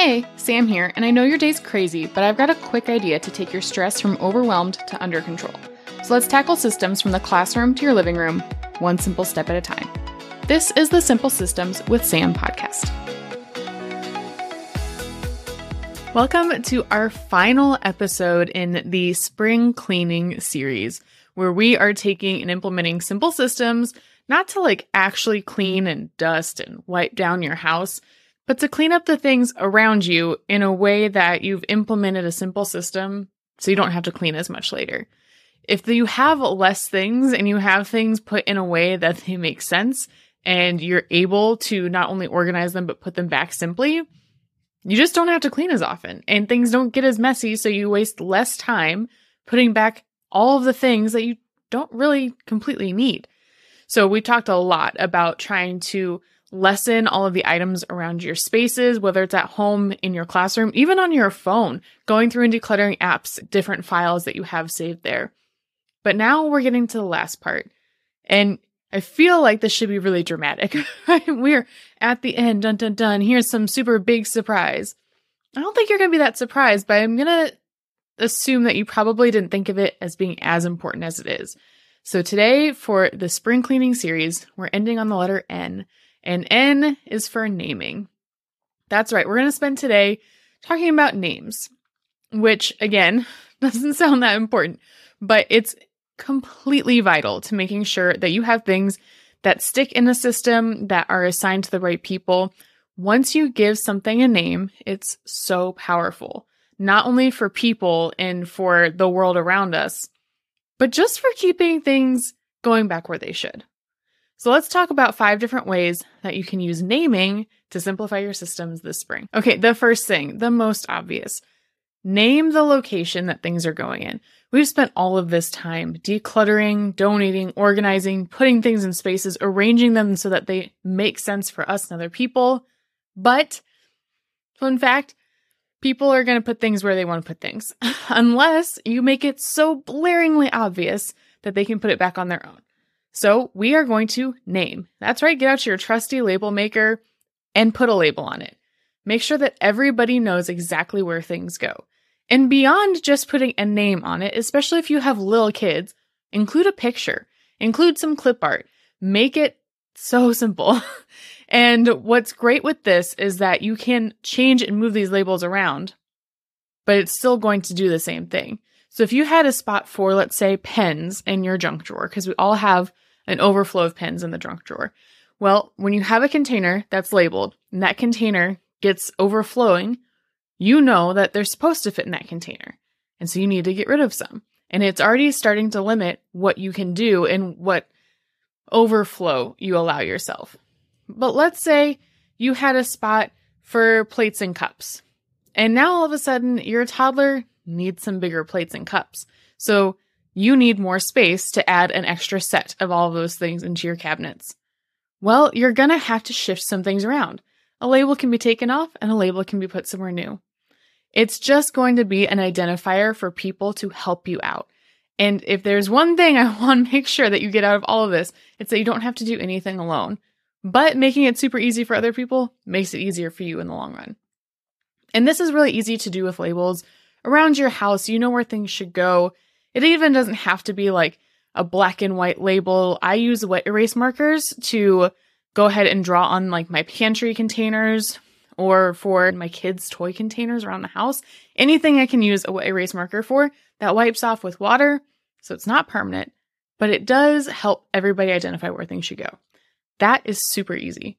Hey, Sam here, and I know your day's crazy, but I've got a quick idea to take your stress from overwhelmed to under control. So let's tackle systems from the classroom to your living room, one simple step at a time. This is the Simple Systems with Sam podcast. Welcome to our final episode in the spring cleaning series, where we are taking and implementing simple systems, not to like actually clean and dust and wipe down your house but to clean up the things around you in a way that you've implemented a simple system so you don't have to clean as much later. If you have less things and you have things put in a way that they make sense and you're able to not only organize them but put them back simply, you just don't have to clean as often and things don't get as messy so you waste less time putting back all of the things that you don't really completely need. So we talked a lot about trying to lessen all of the items around your spaces, whether it's at home, in your classroom, even on your phone, going through and decluttering apps, different files that you have saved there. But now we're getting to the last part. And I feel like this should be really dramatic. we're at the end, dun dun dun. Here's some super big surprise. I don't think you're going to be that surprised, but I'm going to assume that you probably didn't think of it as being as important as it is. So today, for the spring cleaning series, we're ending on the letter N. And N is for naming. That's right. We're going to spend today talking about names, which again doesn't sound that important, but it's completely vital to making sure that you have things that stick in the system that are assigned to the right people. Once you give something a name, it's so powerful, not only for people and for the world around us, but just for keeping things going back where they should. So let's talk about five different ways that you can use naming to simplify your systems this spring. Okay, the first thing, the most obvious, name the location that things are going in. We've spent all of this time decluttering, donating, organizing, putting things in spaces, arranging them so that they make sense for us and other people. But, fun fact, people are going to put things where they want to put things, unless you make it so blaringly obvious that they can put it back on their own. So we are going to name. That's right, get out your trusty label maker and put a label on it. Make sure that everybody knows exactly where things go. And beyond just putting a name on it, especially if you have little kids, include a picture, include some clip art, make it so simple. and what's great with this is that you can change and move these labels around, but it's still going to do the same thing. So if you had a spot for, let's say, pens in your junk drawer, because we all have an overflow of pens in the junk drawer. Well, when you have a container that's labeled and that container gets overflowing, you know that they're supposed to fit in that container. And so you need to get rid of some. And it's already starting to limit what you can do and what overflow you allow yourself. But let's say you had a spot for plates and cups. And now all of a sudden your toddler needs some bigger plates and cups. So you need more space to add an extra set of all of those things into your cabinets. Well, you're going to have to shift some things around. A label can be taken off and a label can be put somewhere new. It's just going to be an identifier for people to help you out. And if there's one thing I want to make sure that you get out of all of this, it's that you don't have to do anything alone. But making it super easy for other people makes it easier for you in the long run. And this is really easy to do with labels. Around your house, you know where things should go. It even doesn't have to be like a black and white label. I use wet erase markers to go ahead and draw on like my pantry containers or for my kids' toy containers around the house. Anything I can use a wet erase marker for that wipes off with water. So it's not permanent, but it does help everybody identify where things should go. That is super easy.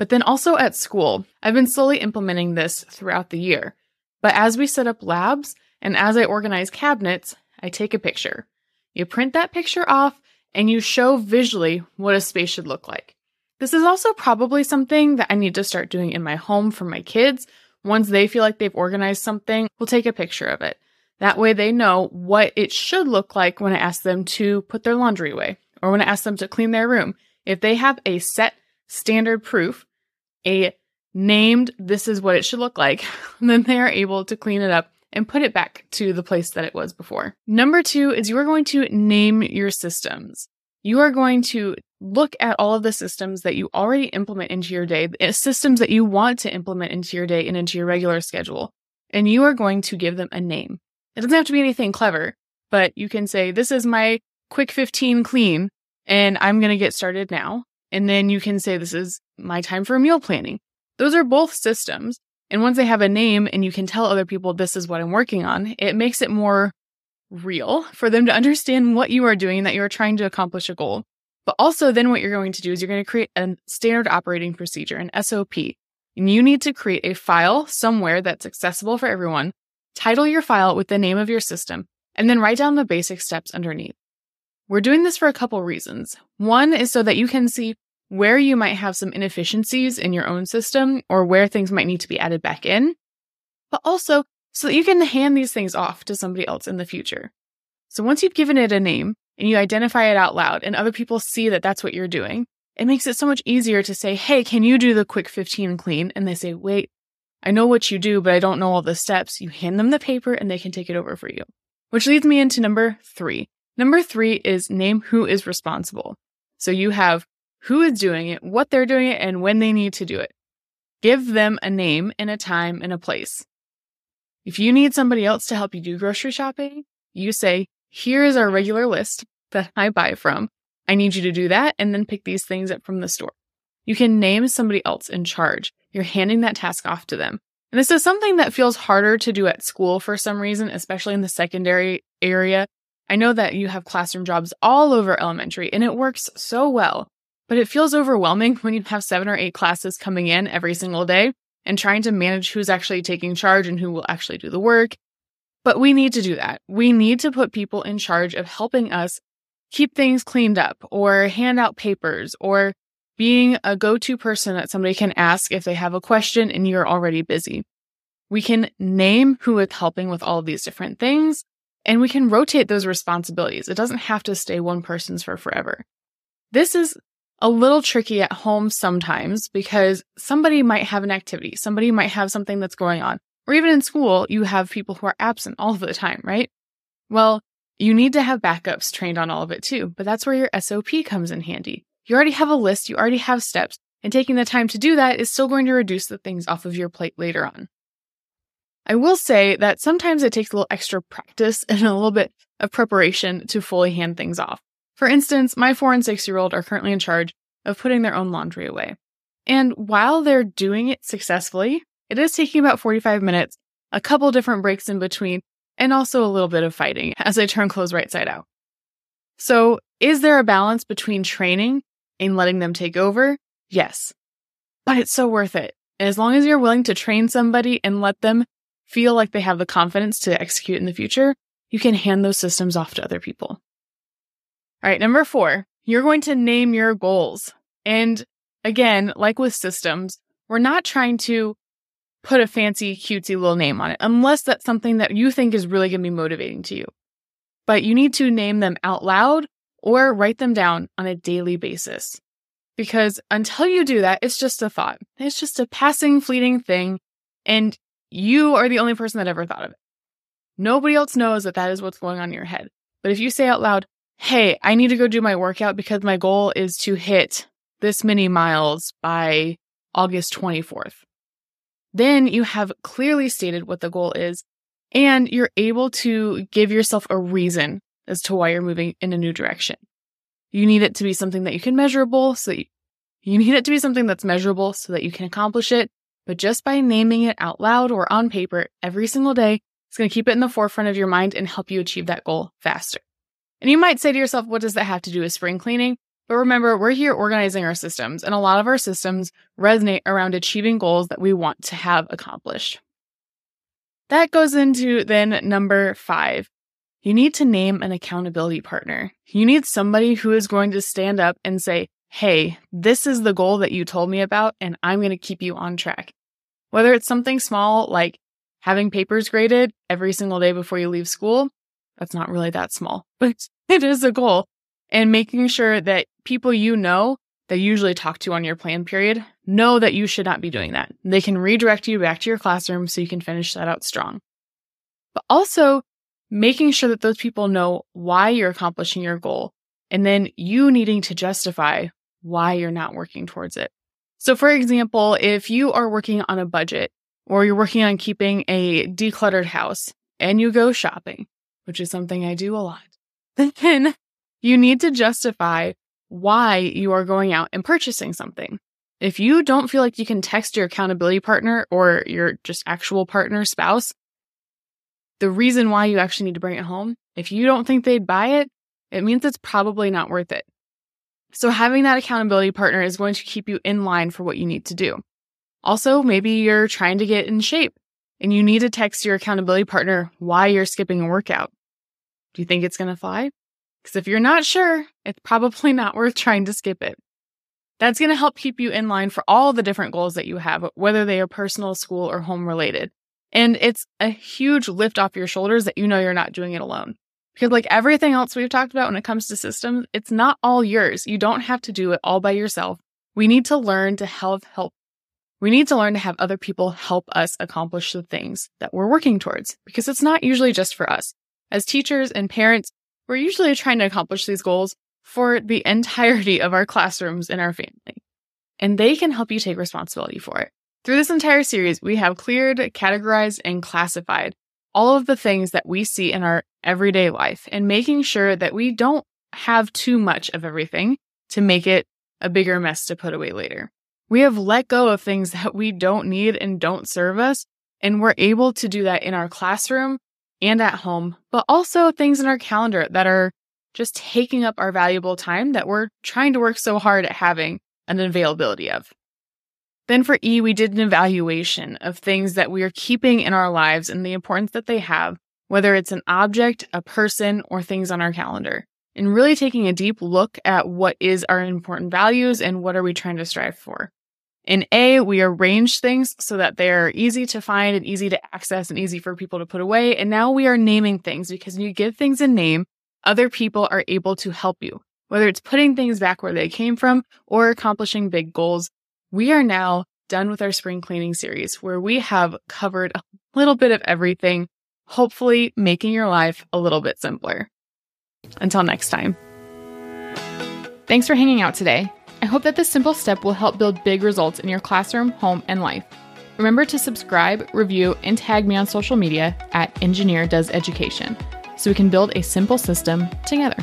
But then also at school, I've been slowly implementing this throughout the year. But as we set up labs and as I organize cabinets, I take a picture. You print that picture off and you show visually what a space should look like. This is also probably something that I need to start doing in my home for my kids. Once they feel like they've organized something, we'll take a picture of it. That way they know what it should look like when I ask them to put their laundry away or when I ask them to clean their room. If they have a set standard proof, a named this is what it should look like, then they are able to clean it up and put it back to the place that it was before. Number two is you are going to name your systems. you are going to look at all of the systems that you already implement into your day, eh, systems that you want to implement into your day and into your regular schedule, and you are going to give them a name. It doesn't have to be anything clever, but you can say, This is my quick 15 clean, and I'm going to get started now. And then you can say, This is my time for meal planning. Those are both systems. And once they have a name and you can tell other people this is what I'm working on, it makes it more real for them to understand what you are doing, that you are trying to accomplish a goal. But also, then what you're going to do is you're going to create a standard operating procedure, an SOP. And you need to create a file somewhere that's accessible for everyone, title your file with the name of your system, and then write down the basic steps underneath. We're doing this for a couple reasons. One is so that you can see where you might have some inefficiencies in your own system or where things might need to be added back in, but also so that you can hand these things off to somebody else in the future. So once you've given it a name and you identify it out loud and other people see that that's what you're doing, it makes it so much easier to say, Hey, can you do the quick 15 clean? And they say, wait, I know what you do, but I don't know all the steps. You hand them the paper and they can take it over for you. Which leads me into number three. Number three is name who is responsible. So you have who is doing it, what they're doing it, and when they need to do it. Give them a name and a time and a place. If you need somebody else to help you do grocery shopping, you say, here is our regular list that I buy from. I need you to do that and then pick these things up from the store. You can name somebody else in charge. You're handing that task off to them. And this is something that feels harder to do at school for some reason, especially in the secondary area. I know that you have classroom jobs all over elementary and it works so well, but it feels overwhelming when you have seven or eight classes coming in every single day and trying to manage who's actually taking charge and who will actually do the work. But we need to do that. We need to put people in charge of helping us keep things cleaned up or hand out papers or being a go to person that somebody can ask if they have a question and you're already busy. We can name who is helping with all of these different things and we can rotate those responsibilities. It doesn't have to stay one person's for forever. This is a little tricky at home sometimes because somebody might have an activity, somebody might have something that's going on, or even in school, you have people who are absent all of the time, right? Well, you need to have backups trained on all of it too, but that's where your SOP comes in handy. You already have a list, you already have steps, and taking the time to do that is still going to reduce the things off of your plate later on. I will say that sometimes it takes a little extra practice and a little bit of preparation to fully hand things off. For instance, my four and six year old are currently in charge of putting their own laundry away. And while they're doing it successfully, it is taking about 45 minutes, a couple different breaks in between, and also a little bit of fighting as they turn clothes right side out. So, is there a balance between training and letting them take over? Yes. But it's so worth it. As long as you're willing to train somebody and let them feel like they have the confidence to execute in the future, you can hand those systems off to other people. All right, number four, you're going to name your goals. And again, like with systems, we're not trying to put a fancy, cutesy little name on it, unless that's something that you think is really going to be motivating to you. But you need to name them out loud or write them down on a daily basis. Because until you do that, it's just a thought. It's just a passing, fleeting thing. And you are the only person that ever thought of it. Nobody else knows that that is what's going on in your head. But if you say out loud, hey, I need to go do my workout because my goal is to hit this many miles by August 24th. Then you have clearly stated what the goal is and you're able to give yourself a reason as to why you're moving in a new direction. You need it to be something that you can measurable so you, you need it to be something that's measurable so that you can accomplish it. But just by naming it out loud or on paper every single day, it's going to keep it in the forefront of your mind and help you achieve that goal faster. And you might say to yourself, what does that have to do with spring cleaning? But remember, we're here organizing our systems, and a lot of our systems resonate around achieving goals that we want to have accomplished. That goes into then number five. You need to name an accountability partner. You need somebody who is going to stand up and say, Hey, this is the goal that you told me about, and I'm going to keep you on track. Whether it's something small like having papers graded every single day before you leave school, that's not really that small, but it is a goal. And making sure that people you know that you usually talk to on your plan period know that you should not be doing that. They can redirect you back to your classroom so you can finish that out strong. But also making sure that those people know why you're accomplishing your goal and then you needing to justify why you're not working towards it. So, for example, if you are working on a budget or you're working on keeping a decluttered house and you go shopping, which is something I do a lot, then you need to justify why you are going out and purchasing something. If you don't feel like you can text your accountability partner or your just actual partner, spouse, the reason why you actually need to bring it home, if you don't think they'd buy it, it means it's probably not worth it. So having that accountability partner is going to keep you in line for what you need to do. Also, maybe you're trying to get in shape and you need to text your accountability partner why you're skipping a workout. Do you think it's going to fly? Because if you're not sure, it's probably not worth trying to skip it. That's going to help keep you in line for all the different goals that you have, whether they are personal, school, or home related. And it's a huge lift off your shoulders that you know you're not doing it alone. Because, like everything else we've talked about when it comes to systems, it's not all yours. You don't have to do it all by yourself. We need to learn to help help. We need to learn to have other people help us accomplish the things that we're working towards because it's not usually just for us. As teachers and parents, we're usually trying to accomplish these goals for the entirety of our classrooms and our family. And they can help you take responsibility for it. Through this entire series, we have cleared, categorized, and classified all of the things that we see in our everyday life and making sure that we don't have too much of everything to make it a bigger mess to put away later. We have let go of things that we don't need and don't serve us. And we're able to do that in our classroom and at home, but also things in our calendar that are just taking up our valuable time that we're trying to work so hard at having an availability of. Then for E, we did an evaluation of things that we are keeping in our lives and the importance that they have, whether it's an object, a person, or things on our calendar. And really taking a deep look at what is our important values and what are we trying to strive for. In A, we arrange things so that they're easy to find and easy to access and easy for people to put away. And now we are naming things because when you give things a name, other people are able to help you, whether it's putting things back where they came from or accomplishing big goals we are now done with our spring cleaning series where we have covered a little bit of everything, hopefully making your life a little bit simpler. Until next time. Thanks for hanging out today. I hope that this simple step will help build big results in your classroom, home, and life. Remember to subscribe, review, and tag me on social media at Engineer Does Education so we can build a simple system together.